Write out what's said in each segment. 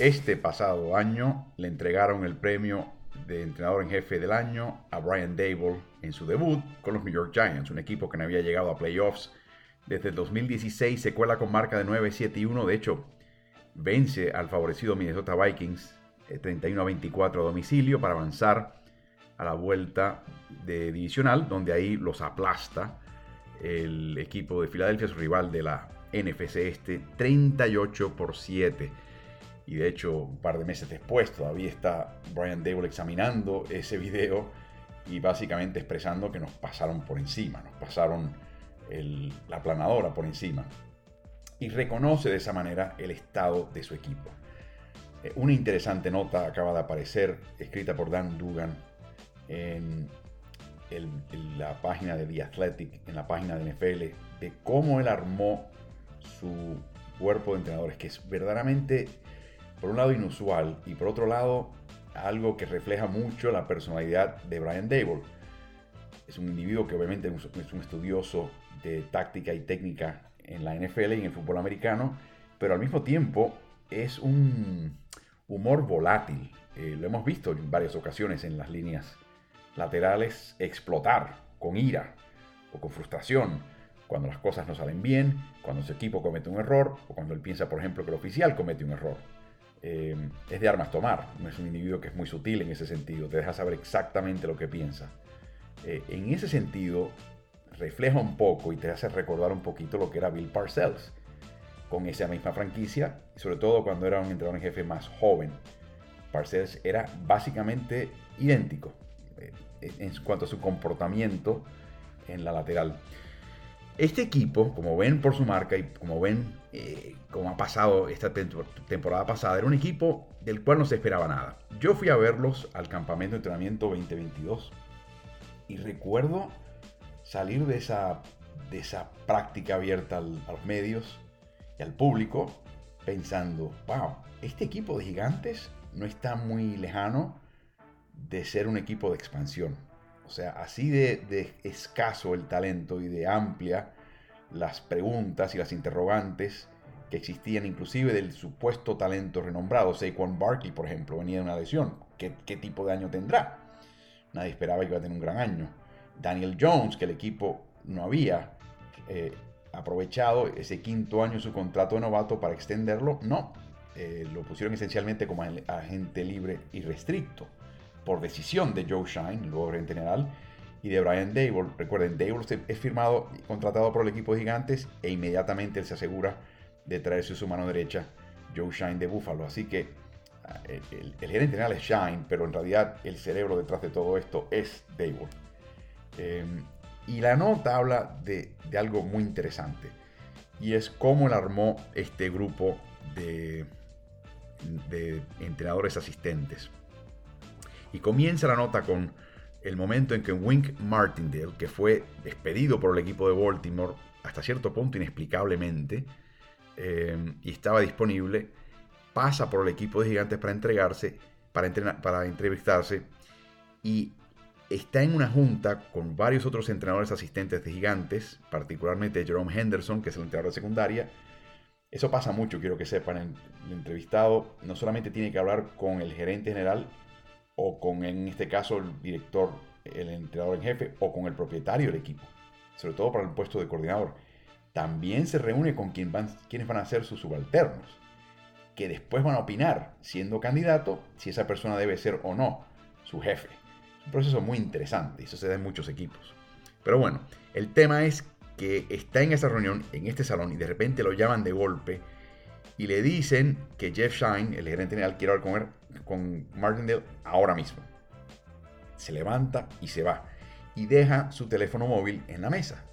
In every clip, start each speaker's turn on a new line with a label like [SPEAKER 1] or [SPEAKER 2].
[SPEAKER 1] este pasado año le entregaron el premio de entrenador en jefe del año a Brian Dable en su debut con los New York Giants, un equipo que no había llegado a playoffs desde el 2016, se cuela con marca de 9-7-1, de hecho vence al favorecido Minnesota Vikings 31 eh, 24 a domicilio para avanzar a la vuelta de divisional, donde ahí los aplasta el equipo de Filadelfia, su rival de la NFC este, 38 por 7. Y de hecho, un par de meses después, todavía está Brian Dable examinando ese video y básicamente expresando que nos pasaron por encima, nos pasaron la planadora por encima. Y reconoce de esa manera el estado de su equipo. Eh, una interesante nota acaba de aparecer, escrita por Dan Dugan en, en, la página de The Athletic, en la página de NFL, de cómo él armó su cuerpo de entrenadores, que es verdaderamente, por un lado, inusual y por otro lado, algo que refleja mucho la personalidad de Brian Dable. Es un individuo que obviamente es un estudioso de táctica y técnica en la NFL y en el fútbol americano, pero al mismo tiempo es un humor volátil. Eh, lo hemos visto en varias ocasiones en las líneas laterales explotar con ira o con frustración cuando las cosas no salen bien, cuando su equipo comete un error o cuando él piensa, por ejemplo, que el oficial comete un error. Eh, es de armas tomar, es un individuo que es muy sutil en ese sentido, te deja saber exactamente lo que piensa. Eh, en ese sentido, refleja un poco y te hace recordar un poquito lo que era Bill Parcells con esa misma franquicia, sobre todo cuando era un entrenador en jefe más joven. Parcells era básicamente idéntico eh, en cuanto a su comportamiento en la lateral. Este equipo, como ven por su marca y como ven eh, como ha pasado esta temporada pasada, era un equipo del cual no se esperaba nada. Yo fui a verlos al campamento de entrenamiento 2022 y recuerdo salir de esa, de esa práctica abierta a los medios y al público pensando, wow, este equipo de gigantes no está muy lejano de ser un equipo de expansión. O sea, así de, escaso el talento y de amplia las preguntas y las interrogantes que existían inclusive del supuesto talento renombrado. Saquon Barkley, por ejemplo, venía de una lesión. ¿Qué, ¿Qué, tipo de año tendrá? Nadie esperaba que iba a tener un gran año. Daniel Jones, que el equipo no había eh, aprovechado ese quinto año de su contrato de novato para extenderlo, no. Eh, lo pusieron esencialmente como agente libre y restricto por decisión de Joe Shine, nuevo gerente general, y de Brian Dable. Recuerden, Dable es firmado y contratado por el equipo de Gigantes e inmediatamente él se asegura de traerse su mano derecha, Joe Shine de Buffalo. Así que ah, el, gerente general es Shine, pero en realidad el cerebro detrás de todo esto es Dable. Em, y la nota habla de, algo muy interesante. Y es cómo él armó este grupo de, de entrenadores asistentes. Y comienza la nota con el momento en que Wink Martindale, que fue despedido por el equipo de Baltimore hasta cierto punto inexplicablemente, em, y estaba disponible, pasa por el equipo de gigantes para entregarse, para, para entrevistarse, y está en una junta con varios otros entrenadores asistentes de gigantes, particularmente Jerome Henderson, que es el entrenador de secundaria. Eso pasa mucho, quiero que sepan. El, entrevistado no solamente tiene que hablar con el gerente general o con, en este caso, el director, el entrenador en jefe o con el propietario del equipo, sobre todo para el puesto de coordinador. También se reúne con quien van, quienes van a ser sus subalternos, que después van a opinar, siendo candidato, si esa persona debe ser o no su jefe un proceso muy interesante y eso se da en muchos equipos. Pero bueno, el tema es que está en esa reunión, en este salón, y de repente lo llaman de golpe y le dicen que Jeff Shine, el gerente general, quiere hablar con, con Martindale ahora mismo. Se levanta y se va. Y deja su teléfono móvil en la mesa.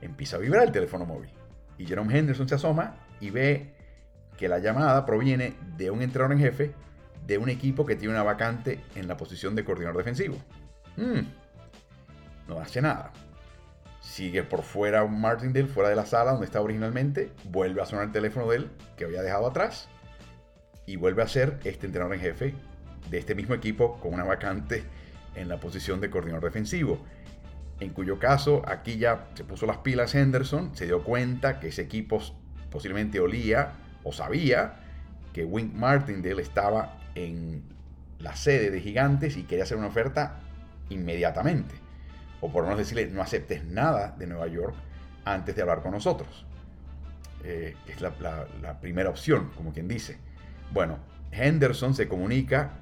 [SPEAKER 1] Empieza a vibrar el teléfono móvil. Y Jerome Henderson se asoma y ve que la llamada proviene de un entrenador en jefe de un equipo que tiene una vacante en la posición de coordinador defensivo. Hmm. no hace nada. Sigue por fuera Martindale, fuera de la sala donde estaba originalmente. Vuelve a sonar el teléfono de él, que había dejado atrás. Y vuelve a ser este entrenador en jefe de este mismo equipo con una vacante en la posición de coordinador defensivo. En cuyo caso, aquí ya se puso las pilas Henderson, se dio cuenta que ese equipo posiblemente olía o sabía que Wink Martindale estaba en la sede de Gigantes y quería hacer una oferta inmediatamente. O por no decirle, no aceptes nada de Nueva York antes de hablar con nosotros. Eh, que es la, primera opción, como quien dice. Bueno, Henderson se comunica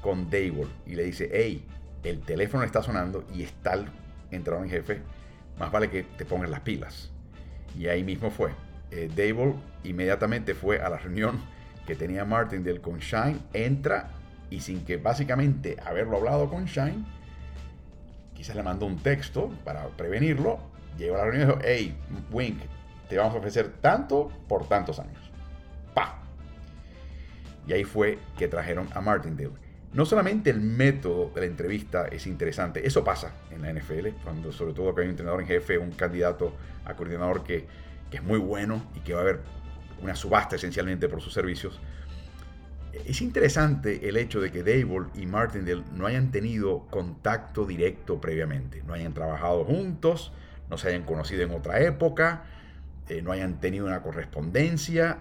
[SPEAKER 1] con Dable y le dice, hey, el teléfono está sonando y está el entrenador en jefe, más vale que te pongas las pilas. Y ahí mismo fue. Eh, Dable inmediatamente fue a la reunión que tenía Martindale con Shine, entra y sin que básicamente haberlo hablado con Shine, quizás le mandó un texto para prevenirlo, llegó a la reunión y dijo, hey, Wink, te vamos a ofrecer tanto por tantos años. ¡Pa! Y ahí fue que trajeron a Martindale. No solamente el método de la entrevista es interesante, eso pasa en la NFL, cuando sobre todo que hay un entrenador en jefe, un candidato a coordinador que, que es muy bueno y que va a haber una subasta esencialmente por sus servicios. Es interesante el hecho de que Dable y Martindale no hayan tenido contacto directo previamente, no hayan trabajado juntos, no se hayan conocido en otra época, eh, no hayan tenido una correspondencia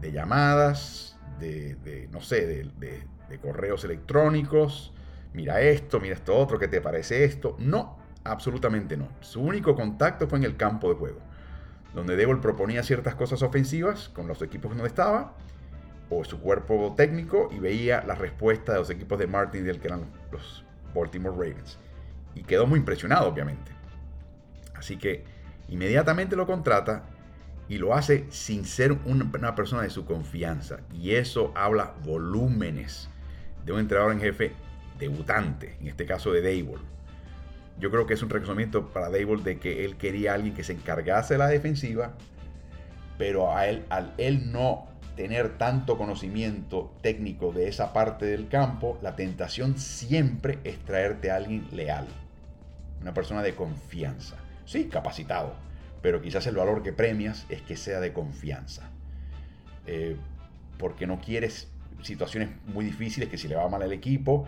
[SPEAKER 1] de llamadas, de, no sé, de, correos electrónicos, mira esto, mira esto otro, ¿qué te parece esto? No, absolutamente no. Su único contacto fue en el campo de juego, donde Devil proponía ciertas cosas ofensivas con los equipos donde estaba, o su cuerpo técnico, y veía la respuesta de los equipos de Martindale, que eran los Baltimore Ravens. Y quedó muy impresionado, obviamente. Así que inmediatamente lo contrata y lo hace sin ser una persona de su confianza. Y eso habla volúmenes de un entrenador en jefe debutante, en este caso de Dable. Yo creo que es un reconocimiento para Dable de que él quería a alguien que se encargase de la defensiva, pero a él, al él no tener tanto conocimiento técnico de esa parte del campo, la tentación siempre es traerte a alguien leal, una persona de confianza. Sí, capacitado, pero quizás el valor que premias es que sea de confianza. Eh, porque no quieres situaciones muy difíciles que si le va mal al equipo,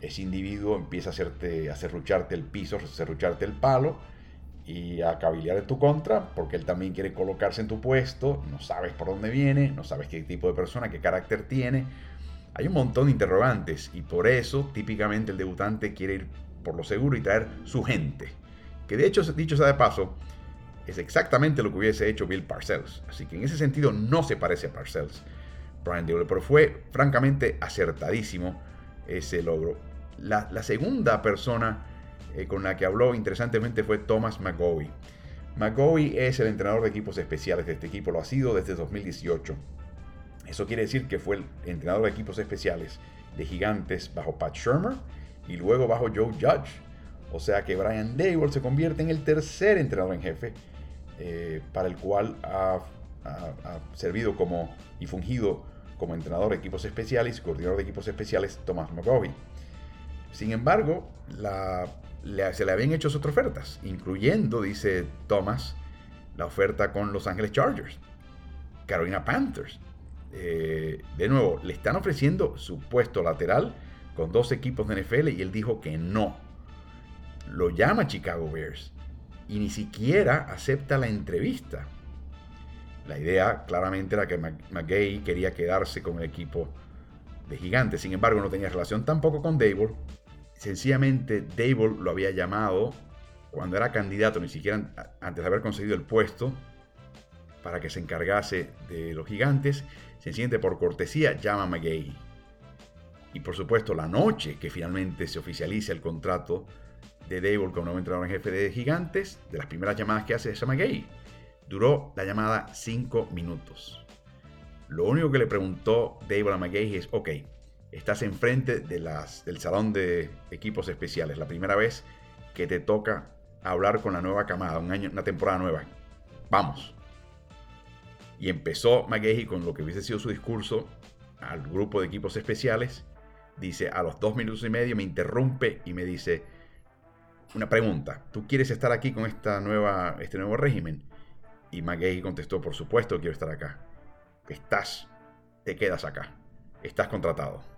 [SPEAKER 1] ese individuo empieza a hacerte, a cerrucharte el piso, a cerrucharte el palo y a cabildear en tu contra, porque él también quiere colocarse en tu puesto, no sabes por dónde viene, no sabes qué tipo de persona, qué carácter tiene. Hay un montón de interrogantes y por eso típicamente el debutante quiere ir por lo seguro y traer su gente que de hecho, dicho sea de paso, es exactamente lo que hubiese hecho Bill Parcells. Así que en ese sentido no se parece a Parcells, Brian pero fue francamente acertadísimo ese logro. La, segunda persona eh, con la que habló interesantemente fue Thomas McGowie. McGowie es el entrenador de equipos especiales de este equipo, lo ha sido desde 2018. Eso quiere decir que fue el entrenador de equipos especiales de Gigantes bajo Pat Shermer y luego bajo Joe Judge o sea que Brian Dable se convierte en el tercer entrenador en jefe eh, para el cual ha, servido como y fungido como entrenador de equipos especiales y coordinador de equipos especiales Thomas McGovey. Sin embargo, se le habían hecho otras ofertas, incluyendo, dice Thomas, la oferta con Los Ángeles Chargers, Carolina Panthers. Eh, de nuevo, le están ofreciendo su puesto lateral con dos equipos de NFL y él dijo que no, lo llama Chicago Bears y ni siquiera acepta la entrevista. La idea claramente era que McGay quería quedarse con el equipo de Gigantes, sin embargo no tenía relación tampoco con Dable. Sencillamente Dable lo había llamado cuando era candidato, ni siquiera antes de haber conseguido el puesto, para que se encargase de los gigantes. Sencillamente por cortesía llama a McGay. Y por supuesto la noche que finalmente se oficializa el contrato de Dable como nuevo entrenador en jefe de Gigantes, de las primeras llamadas que hace es a McGay. Duró la llamada 5 minutos. Lo único que le preguntó Dable a McGay es, ok, estás enfrente del salón de equipos especiales, la primera vez que te toca hablar con la nueva camada, una temporada nueva. Vamos. Y empezó McGahey con lo que hubiese sido su discurso al grupo de equipos especiales. Dice, a los dos minutos y medio me interrumpe y me dice, una pregunta. ¿Tú quieres estar aquí con esta nueva, este nuevo régimen? Y McGahey contestó, por supuesto quiero estar acá. Estás, te quedas acá. Estás contratado.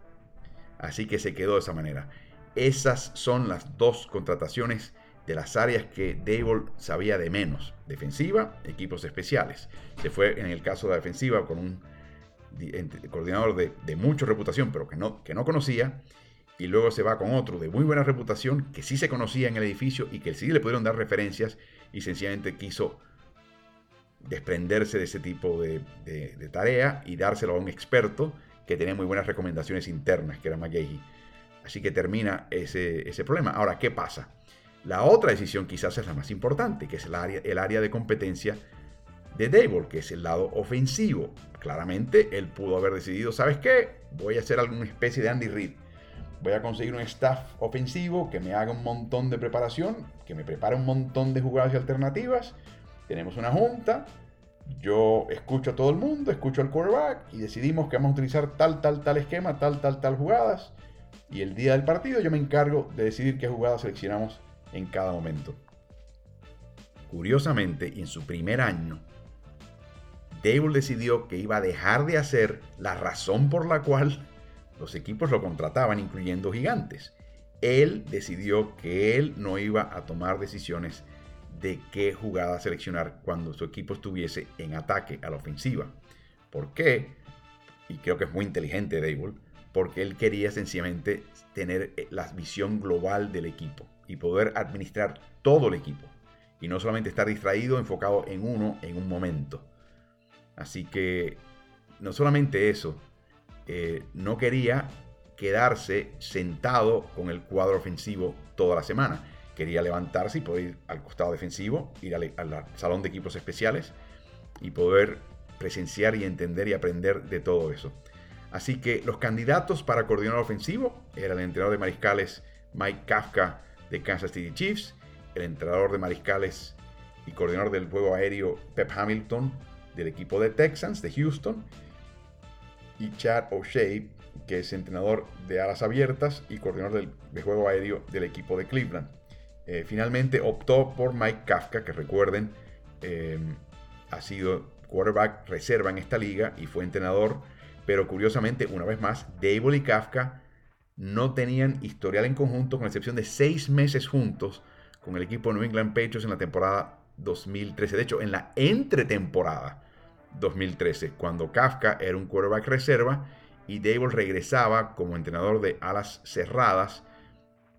[SPEAKER 1] Así que se quedó de esa manera. Esas son las dos contrataciones de las áreas que Dable sabía de menos. Defensiva, equipos especiales. Se fue en el caso de la defensiva con un coordinador de, mucha reputación, pero que no, que no conocía, y luego se va con otro de muy buena reputación, que sí se conocía en el edificio y que sí le pudieron dar referencias, y sencillamente quiso desprenderse de ese tipo de, tarea y dárselo a un experto que tenía muy buenas recomendaciones internas, que era McGahey. Así que termina ese, ese problema. Ahora, ¿qué pasa? La otra decisión quizás es la más importante, que es el área, el área de competencia de Dable, que es el lado ofensivo. Claramente él pudo haber decidido, ¿sabes qué? Voy a hacer alguna especie de Andy Reid. Voy a conseguir un staff ofensivo que me haga un montón de preparación, que me prepare un montón de jugadas y alternativas. Tenemos una junta, yo escucho a todo el mundo, escucho al quarterback y decidimos que vamos a utilizar tal, tal, tal esquema, tal, tal, tal jugadas. Y el día del partido yo me encargo de decidir qué jugadas seleccionamos en cada momento. Curiosamente, en su primer año, Dable decidió que iba a dejar de hacer la razón por la cual los equipos lo contrataban, incluyendo gigantes. Él decidió que él no iba a tomar decisiones de qué jugada seleccionar cuando su equipo estuviese en ataque a la ofensiva. ¿Por qué? Y creo que es muy inteligente Dable, porque él quería sencillamente tener eh, la visión global del equipo y poder administrar todo el equipo. Y no solamente estar distraído, enfocado en uno en un momento. Así que no solamente eso, eh, no quería quedarse sentado con el cuadro ofensivo toda la semana. Quería levantarse y poder ir al costado defensivo, ir al, al salón de equipos especiales y poder presenciar y entender y aprender de todo eso. Así que los candidatos para coordinador ofensivo eran el entrenador de mariscales Mike Kafka de Kansas City Chiefs, el entrenador de mariscales y coordinador del juego aéreo Pep Hamilton del equipo de Texans de Houston, y Chad O'Shea, que es entrenador de alas abiertas y coordinador del, de juego aéreo del equipo de Cleveland. Eh, finalmente optó por Mike Kafka, que recuerden, eh, ha sido quarterback reserva en esta liga y fue entrenador, pero curiosamente, una vez más, Dable y Kafka no tenían historial en conjunto, con excepción de seis meses juntos con el equipo New England Patriots en la temporada 2013. De hecho, en la entretemporada 2013, cuando Kafka era un quarterback reserva y Dable regresaba como entrenador de alas cerradas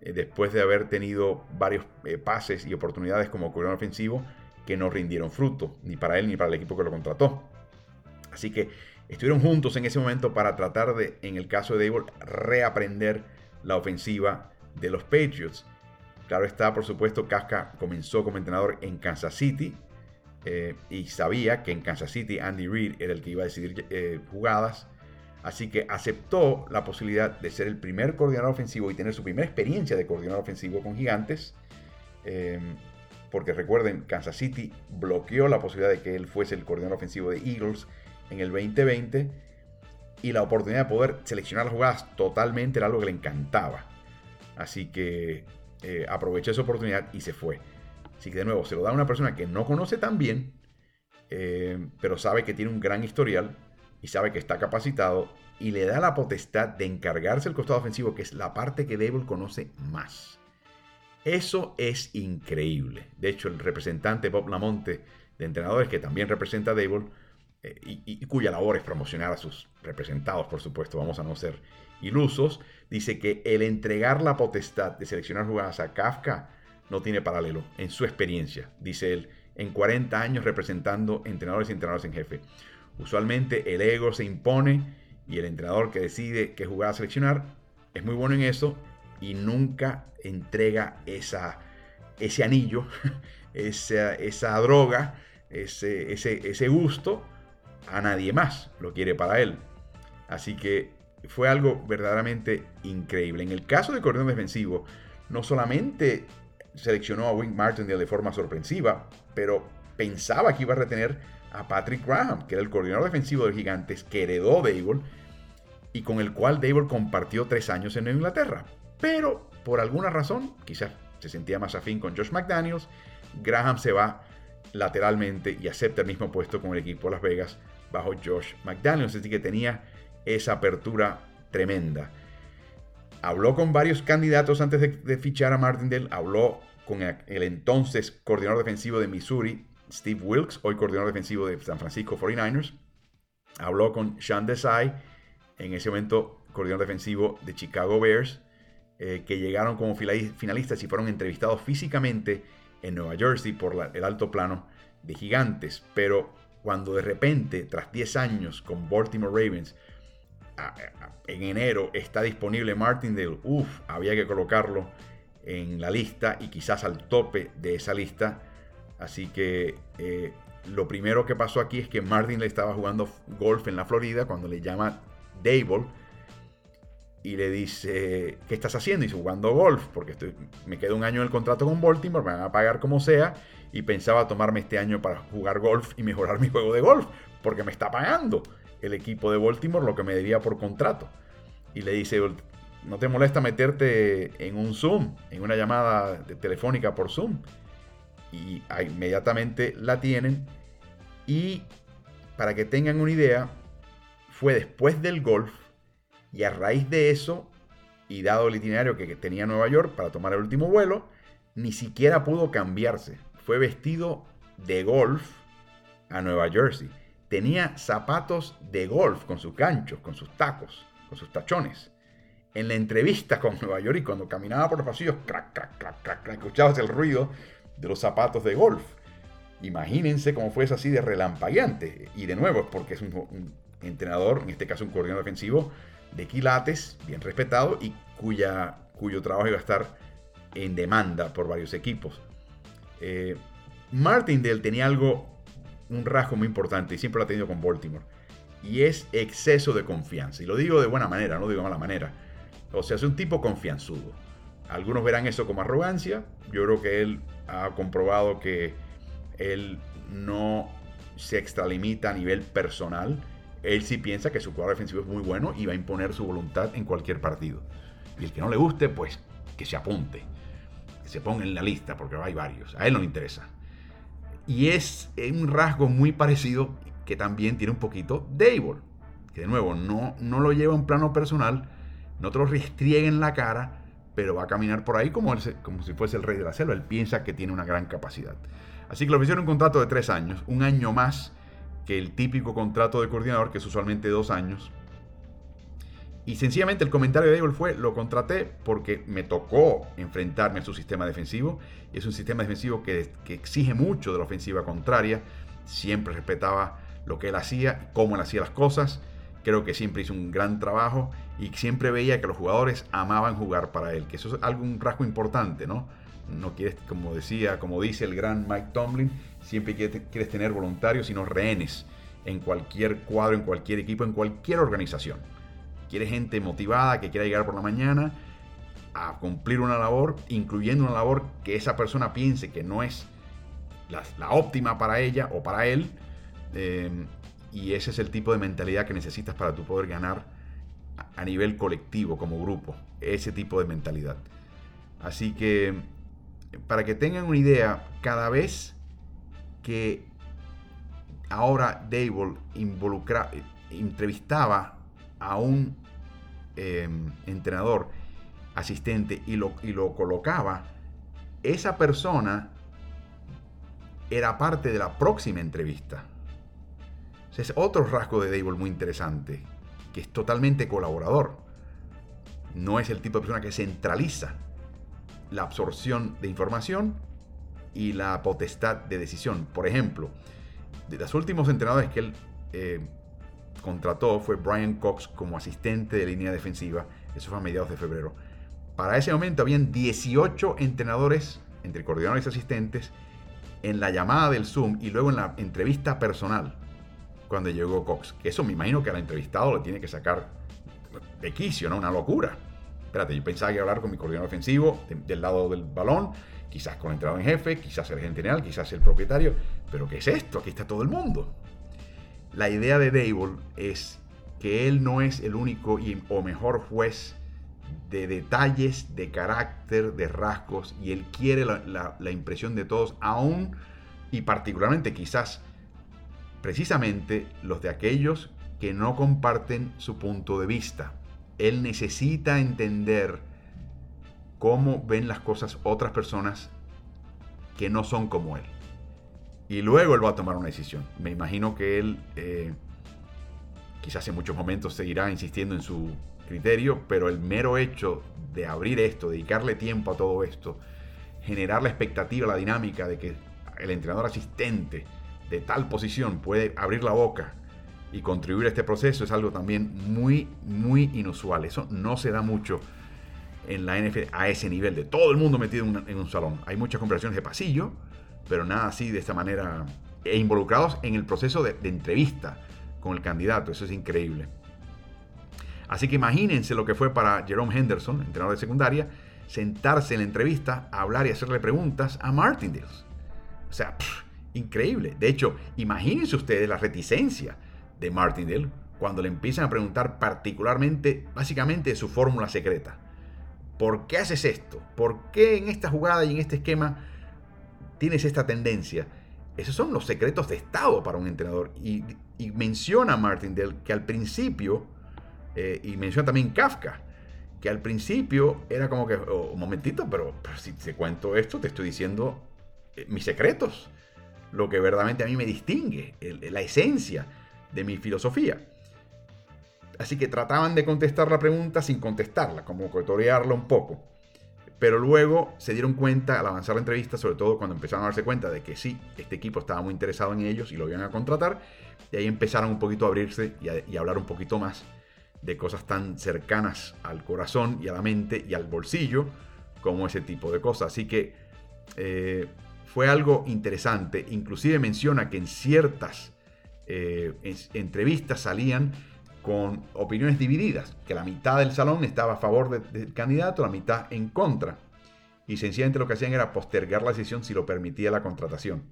[SPEAKER 1] eh, después de haber tenido varios eh, pases y oportunidades como coordinador ofensivo que no rindieron fruto, ni para él ni para el equipo que lo contrató. Así que estuvieron juntos en ese momento para tratar de, en el caso de Dable, reaprender la ofensiva de los Patriots. Claro está, por supuesto, Kafka comenzó como entrenador en Kansas City, eh, y sabía que en Kansas City Andy Reid era el que iba a decidir jugadas. Así que aceptó la posibilidad de ser el primer coordinador ofensivo y tener su primera experiencia de coordinador ofensivo con gigantes. Em, porque recuerden, Kansas City bloqueó la posibilidad de que él fuese el coordinador ofensivo de Eagles en el 2020. Y la oportunidad de poder seleccionar las jugadas totalmente era algo que le encantaba. Así que eh, aprovechó esa oportunidad y se fue. Así que de nuevo, se lo da a una persona que no conoce tan bien, eh, pero sabe que tiene un gran historial y sabe que está capacitado y le da la potestad de encargarse del costado ofensivo, que es la parte que Dable conoce más. Eso es increíble. De hecho, el representante Bob Lamonte de entrenadores, que también representa a eh, y, cuya labor es promocionar a sus representados, por supuesto, vamos a no ser ilusos, dice que el entregar la potestad de seleccionar jugadas a Kafka no tiene paralelo en su experiencia, dice él, en 40 años representando entrenadores y entrenadores en jefe. Usualmente el ego se impone y el entrenador que decide qué jugada seleccionar es muy bueno en eso y nunca entrega ese anillo, esa, droga, ese, ese, gusto a nadie más, lo quiere para él. Así que fue algo verdaderamente increíble. En el caso de coordinador defensivo, no solamente seleccionó a Wink Martindale de forma sorpresiva, pero pensaba que iba a retener a Patrick Graham, que era el coordinador defensivo de Gigantes, que heredó Dable y con el cual Dable compartió tres años en Nueva Inglaterra. Pero por alguna razón, quizás se sentía más afín con Josh McDaniels, Graham se va lateralmente y acepta el mismo puesto con el equipo de Las Vegas bajo Josh McDaniels, así que tenía esa apertura tremenda. Habló con varios candidatos antes de, fichar a Martindale, habló con el, entonces coordinador defensivo de Missouri, Steve Wilkes, hoy coordinador defensivo de San Francisco 49ers, habló con Sean Desai, en ese momento coordinador defensivo de Chicago Bears, eh, que llegaron como finalistas y fueron entrevistados físicamente en Nueva Jersey por el alto plano de gigantes. Pero cuando de repente, tras 10 años con Baltimore Ravens, en enero está disponible Martindale, uff, había que colocarlo en la lista y quizás al tope de esa lista. Así que eh, lo primero que pasó aquí es que Martin le estaba jugando golf en la Florida cuando le llama Dable y le dice, ¿qué estás haciendo? Y dice, jugando golf, porque estoy, me quedo un año en el contrato con Baltimore, me van a pagar como sea, y pensaba tomarme este año para jugar golf y mejorar mi juego de golf, porque me está pagando el equipo de Baltimore lo que me debía por contrato. Y le dice, ¿no te molesta meterte en un Zoom, en una llamada telefónica por Zoom? Y inmediatamente la tienen. Y para que tengan una idea, fue después del golf y a raíz de eso, y dado el itinerario que tenía Nueva York para tomar el último vuelo, ni siquiera pudo cambiarse. Fue vestido de golf a Nueva Jersey. Tenía zapatos de golf con sus ganchos, con sus tacos, con sus tachones. En la entrevista con Nueva York y cuando caminaba por los pasillos, crack, crack, crack, crack, crack escuchabas el ruido de los zapatos de golf. Imagínense cómo fue eso así de relampagueante. Y de nuevo, porque es un entrenador, en este caso un coordinador defensivo, de quilates, bien respetado y cuya, cuyo trabajo iba a estar en demanda por varios equipos. Eh, Martindale tenía algo, un rasgo muy importante y siempre lo ha tenido con Baltimore. Y es exceso de confianza. Y lo digo de buena manera, no digo de mala manera. O sea, es un tipo confianzudo. Algunos verán eso como arrogancia. Yo creo que él ha comprobado que él no se extralimita a nivel personal él sí piensa que su cuadro defensivo es muy bueno y va a imponer su voluntad en cualquier partido. Y el que no le guste, pues que se apunte, que se ponga en la lista, porque hay varios. A él no le interesa. Y es un rasgo muy parecido que también tiene un poquito Dable, que de nuevo no, no lo lleva en plano personal, no te lo restriegue en la cara, pero va a caminar por ahí como, como si fuese el rey de la selva. Él piensa que tiene una gran capacidad. Así que le ofrecieron un contrato de tres años, un año más que el típico contrato de coordinador, que es usualmente dos años. Y sencillamente el comentario de Dable fue, lo contraté porque me tocó enfrentarme a su sistema defensivo. Es un sistema defensivo que, que exige mucho de la ofensiva contraria. Siempre respetaba lo que él hacía, cómo él hacía las cosas. Creo que siempre hizo un gran trabajo y siempre veía que los jugadores amaban jugar para él, que eso es algo, un rasgo importante, ¿no? No quieres, como decía, como dice el gran Mike Tomlin, siempre quieres tener voluntarios, sino rehenes en cualquier cuadro, en cualquier equipo, en cualquier organización. Quieres gente motivada que quiera llegar por la mañana a cumplir una labor, incluyendo una labor que esa persona piense que no es la, óptima para ella o para él. Eh, y ese es el tipo de mentalidad que necesitas para tú poder ganar a nivel colectivo, como grupo. Ese tipo de mentalidad. Así que, para que tengan una idea, cada vez que ahora Dable involucra, entrevistaba a un em, entrenador asistente y lo, y lo colocaba, esa persona era parte de la próxima entrevista. Es otro rasgo de Dable muy interesante, que es totalmente colaborador. No es el tipo de persona que centraliza la absorción de información y la potestad de decisión. Por ejemplo, de los últimos entrenadores que él eh, contrató fue Brian Cox como asistente de línea defensiva. Eso fue a mediados de febrero. Para ese momento habían 18 entrenadores, entre coordinadores y asistentes, en la llamada del Zoom y luego en la entrevista personal cuando llegó Cox. Eso me imagino que al entrevistado le tiene que sacar de quicio, ¿no? Una locura. Espérate, yo pensaba que hablar con mi coordinador ofensivo del lado del balón quizás con el entrenador en jefe, quizás el general, quizás el propietario, pero ¿qué es esto? Aquí está todo el mundo. La idea de Dable es que él no es el único y, o mejor juez de detalles, de carácter, de rasgos, y él quiere la impresión de todos, aún y particularmente quizás, precisamente los de aquellos que no comparten su punto de vista. Él necesita entender cómo ven las cosas otras personas que no son como él. Y luego él va a tomar una decisión. Me imagino que él, eh, quizás en muchos momentos seguirá insistiendo en su criterio, pero el mero hecho de abrir esto, dedicarle tiempo a todo esto, generar la expectativa, la dinámica de que el entrenador asistente de tal posición puede abrir la boca y contribuir a este proceso es algo también muy, muy inusual. Eso no se da mucho en la NFL a ese nivel, de todo el mundo metido en, un salón. Hay muchas conversaciones de pasillo, pero nada así de esta manera, e involucrados en el proceso de, entrevista con el candidato. Eso es increíble. Así que imagínense lo que fue para Jerome Henderson, entrenador de secundaria, sentarse en la entrevista, hablar y hacerle preguntas a Martindale. O sea, increíble. De hecho, imagínense ustedes la reticencia de Martindale cuando le empiezan a preguntar particularmente, básicamente, su fórmula secreta. ¿Por qué haces esto? ¿Por qué en esta jugada y en este esquema tienes esta tendencia? Esos son los secretos de Estado para un entrenador. Y, menciona Martindale que al principio, eh, y menciona también Kafka, que al principio era como que, oh, un momentito, pero, si te cuento esto, te estoy diciendo eh, mis secretos, lo que verdaderamente a mí me distingue, la esencia de mi filosofía. Así que trataban de contestar la pregunta sin contestarla, como cotorearla un poco. Pero luego se dieron cuenta al avanzar la entrevista, sobre todo cuando empezaron a darse cuenta de que sí, este equipo estaba muy interesado en ellos y lo iban a contratar. Y ahí empezaron un poquito a abrirse y a, hablar un poquito más de cosas tan cercanas al corazón y a la mente y al bolsillo como ese tipo de cosas. Así que eh, fue algo interesante. Inclusive menciona que en ciertas eh, entrevistas salían con opiniones divididas, que la mitad del salón estaba a favor del candidato, la mitad en contra. Y sencillamente lo que hacían era postergar la decisión si lo permitía la contratación.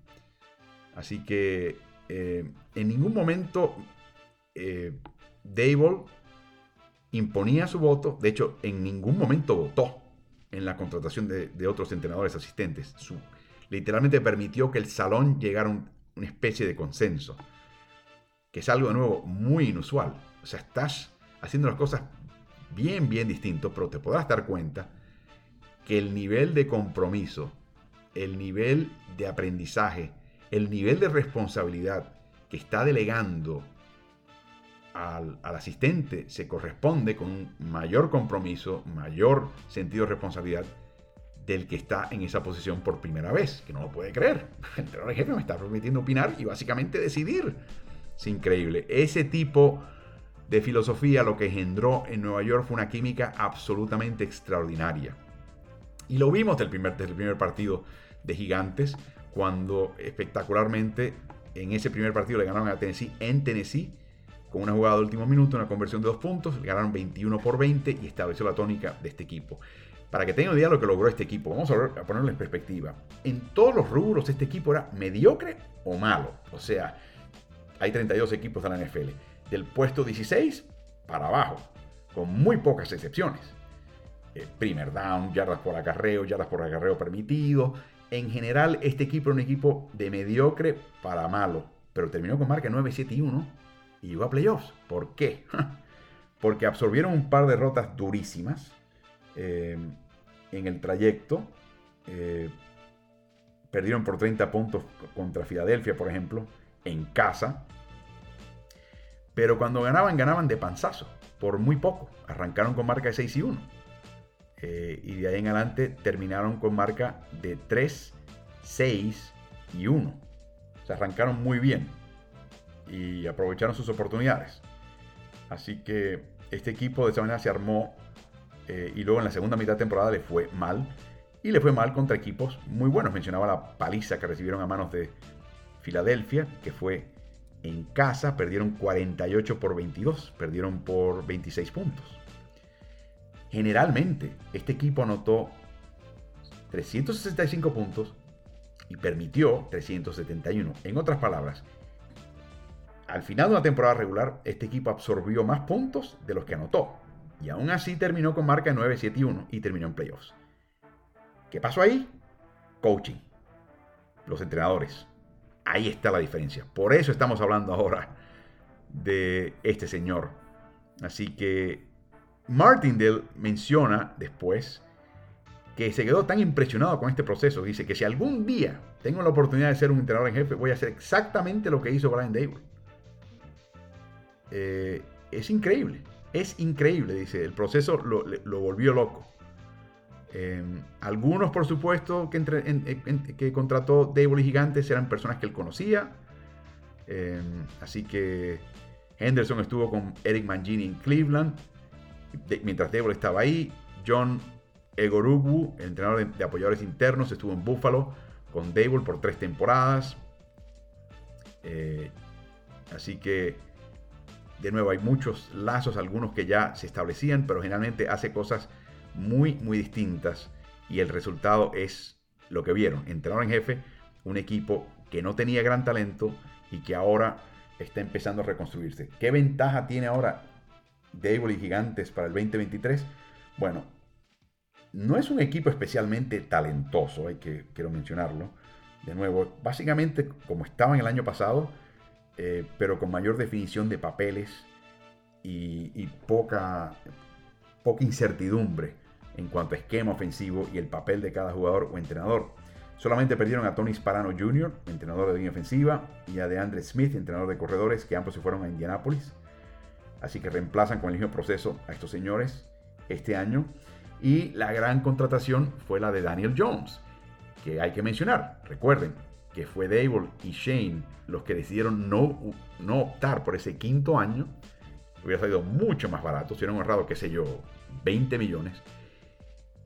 [SPEAKER 1] Así que eh, en ningún momento eh, Dable imponía su voto, de hecho en ningún momento votó en la contratación de, otros entrenadores asistentes. Su, literalmente permitió que el salón llegara a una especie de consenso que es algo de nuevo muy inusual. O sea, estás haciendo las cosas bien, bien distinto, pero te podrás dar cuenta que el nivel de compromiso, el nivel de aprendizaje, el nivel de responsabilidad que está delegando al, al, asistente se corresponde con un mayor compromiso, mayor sentido de responsabilidad del que está en esa posición por primera vez, que no lo puede creer. El entrenador jefe me está permitiendo opinar y básicamente decidir es increíble. Ese tipo de filosofía lo que engendró en Nueva York fue una química absolutamente extraordinaria. Y lo vimos del primer, desde el primer partido de Gigantes, cuando espectacularmente en ese primer partido le ganaron a Tennessee en Tennessee, con una jugada de último minuto, una conversión de dos puntos, ganaron 21 por 20 y estableció la tónica de este equipo. Para que tengan idea de lo que logró este equipo, vamos a, ponerlo en perspectiva. En todos los rubros este equipo era mediocre o malo. O sea, hay 32 equipos de la NFL. Del puesto 16 para abajo, con muy pocas excepciones. Eh, primer down, yardas por acarreo, yardas por acarreo permitido. En general, este equipo era un equipo de mediocre para malo, pero terminó con marca 9-7 y 1 y llegó a playoffs. ¿Por qué? Porque absorbieron un par de derrotas durísimas eh, en el trayecto. Eh, perdieron por 30 puntos contra Filadelfia, por ejemplo en casa. Pero cuando ganaban, ganaban de panzazo, por muy poco. Arrancaron con marca de 6 y 1. Eh, y de ahí en adelante terminaron con marca de 3, 6 y 1. Se arrancaron muy bien y aprovecharon sus oportunidades. Así que este equipo de esa manera se armó eh, y luego en la segunda mitad de temporada le fue mal. Y le fue mal contra equipos muy buenos. Mencionaba la paliza que recibieron a manos de Filadelfia, que fue en casa, perdieron 48 por 22, perdieron por 26 puntos. Generalmente, este equipo anotó 365 puntos y permitió 371. En otras palabras, al final de una temporada regular, este equipo absorbió más puntos de los que anotó. Y aún así terminó con marca 9-7-1 y terminó en playoffs. ¿Qué pasó ahí? Coaching. Los entrenadores. Ahí está la diferencia. Por eso estamos hablando ahora de este señor. Así que Martindale menciona después que se quedó tan impresionado con este proceso. Dice que si algún día tengo la oportunidad de ser un entrenador en jefe, voy a hacer exactamente lo que hizo Brian Dable. eh, es increíble. Es increíble, dice. El proceso lo, volvió loco. Em, algunos, por supuesto, que, que contrató Dable y Gigantes eran personas que él conocía. Em, así que Henderson estuvo con Eric Mangini en Cleveland. mientras Dable estaba ahí. John Egorugu, el entrenador de, apoyadores internos, estuvo en Buffalo con Dable por tres temporadas. Eh, así que, de nuevo, hay muchos lazos, algunos que ya se establecían, pero generalmente hace cosas muy, muy distintas. Y el resultado es lo que vieron. Entrenador en jefe, un equipo que no tenía gran talento y que ahora está empezando a reconstruirse. ¿Qué ventaja tiene ahora Dable y Gigantes para el 2023? Bueno, no es un equipo especialmente talentoso, hay que, quiero mencionarlo. De nuevo, básicamente como estaba en el año pasado, eh, pero con mayor definición de papeles y, poca, poca incertidumbre en cuanto a esquema ofensivo y el papel de cada jugador o entrenador. Solamente perdieron a Tony Sparano Jr., entrenador de línea ofensiva, y a DeAndre Smith, entrenador de corredores, que ambos se fueron a Indianápolis. Así que reemplazan con el mismo proceso a estos señores este año. Y la gran contratación fue la de Daniel Jones, que hay que mencionar. Recuerden que fue Dable y Shane los que decidieron no, no optar por ese quinto año. Hubiera salido mucho más barato, si hubieran ahorrado, qué sé yo, 20 millones.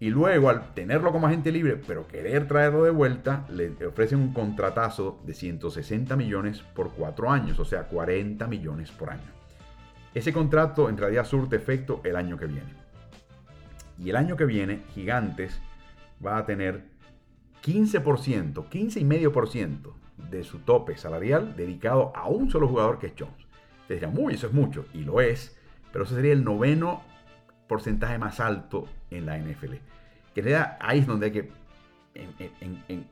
[SPEAKER 1] Y luego, al tenerlo como agente libre, pero querer traerlo de vuelta, le ofrecen un contratazo de 160 millones por cuatro años, o sea, 40 millones por año. Ese contrato en realidad surte efecto el año que viene. Y el año que viene, Gigantes va a tener 15%, 15,5% de su tope salarial dedicado a un solo jugador que es Jones. Ustedes dirán, uy, eso es mucho, y lo es, pero ese sería el noveno porcentaje más alto en la NFL. Que realidad ahí es donde hay que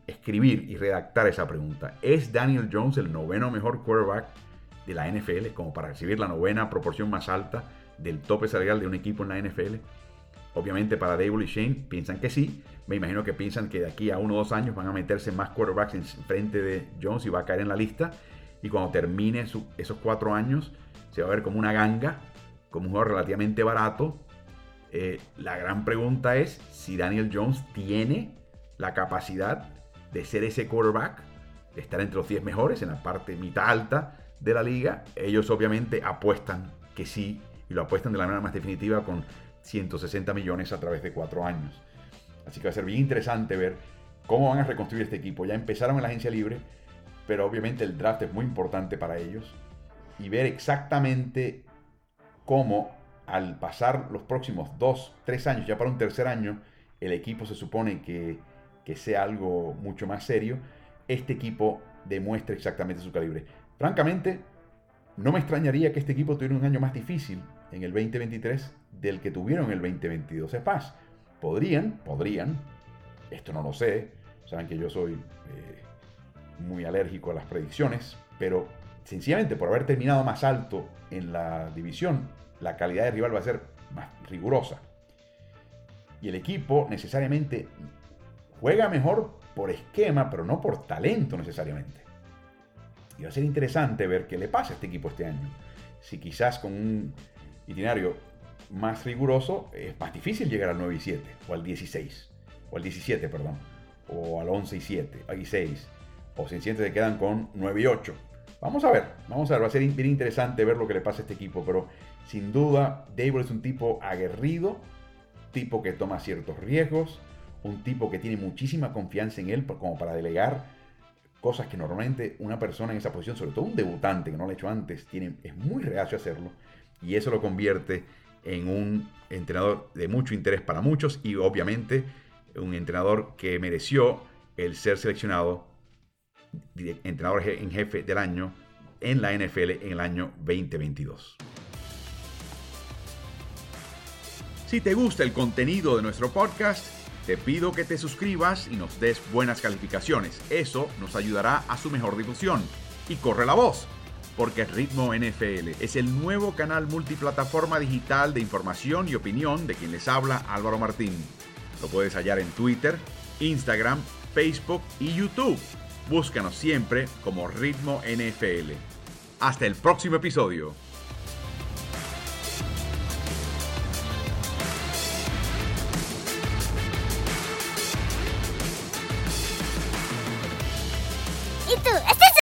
[SPEAKER 1] escribir y redactar esa pregunta. ¿Es Daniel Jones el noveno mejor quarterback de la NFL como para recibir la novena proporción más alta del tope salarial de un equipo en la NFL? Obviamente para Dable y Shane piensan que sí. Me imagino que piensan que de aquí a uno o dos años van a meterse más quarterbacks en frente de Jones y va a caer en la lista. Y cuando termine esos cuatro años, se va a ver como una ganga, como un jugador relativamente barato. Eh, la gran pregunta es si Daniel Jones tiene la capacidad de ser ese quarterback, de estar entre los 10 mejores en la parte mitad alta de la liga. Ellos obviamente apuestan que sí y lo apuestan de la manera más definitiva con 160 millones a través de cuatro años. Así que va a ser bien interesante ver cómo van a reconstruir este equipo. Ya empezaron en la agencia libre, pero obviamente el draft es muy importante para ellos. Y ver exactamente cómo al pasar los próximos dos, tres años, ya para un tercer año, el equipo se supone que, que sea algo mucho más serio, este equipo demuestre exactamente su calibre. Francamente, no me extrañaría que este equipo tuviera un año más difícil en el 2023 del que tuvieron el 2022. Es más, podrían, podrían, esto no lo sé, saben que yo soy eh, muy alérgico a las predicciones, pero sencillamente por haber terminado más alto en la división, la calidad de rival va a ser más rigurosa. Y el equipo necesariamente juega mejor por esquema, pero no por talento necesariamente. Y va a ser interesante ver qué le pasa a este equipo este año. Si quizás con un itinerario más riguroso, es más difícil llegar al 9 y 7, o al 16, o al 17, perdón, o al 11 y 7, y 6, o si se quedan con 9 y 8. Vamos a ver, vamos a ver, va a ser bien interesante ver lo que le pasa a este equipo, pero sin duda Dable es un tipo aguerrido, tipo que toma ciertos riesgos, un tipo que tiene muchísima confianza en él como para delegar cosas que normalmente una persona en esa posición, sobre todo un debutante que no lo ha hecho antes, tiene, es muy reacio a hacerlo y eso lo convierte en un entrenador de mucho interés para muchos y obviamente un entrenador que mereció el ser seleccionado entrenador en jefe del año en la NFL en el año 2022. Si te gusta el contenido de nuestro podcast, te pido que te suscribas y nos des buenas calificaciones. Eso nos ayudará a su mejor difusión. Y corre la voz porque Ritmo NFL es el nuevo canal multiplataforma digital de información y opinión de quien les habla Álvaro Martín. Lo puedes hallar en Twitter, Instagram, Facebook y YouTube. Búscanos siempre como Ritmo NFL. Hasta el próximo episodio.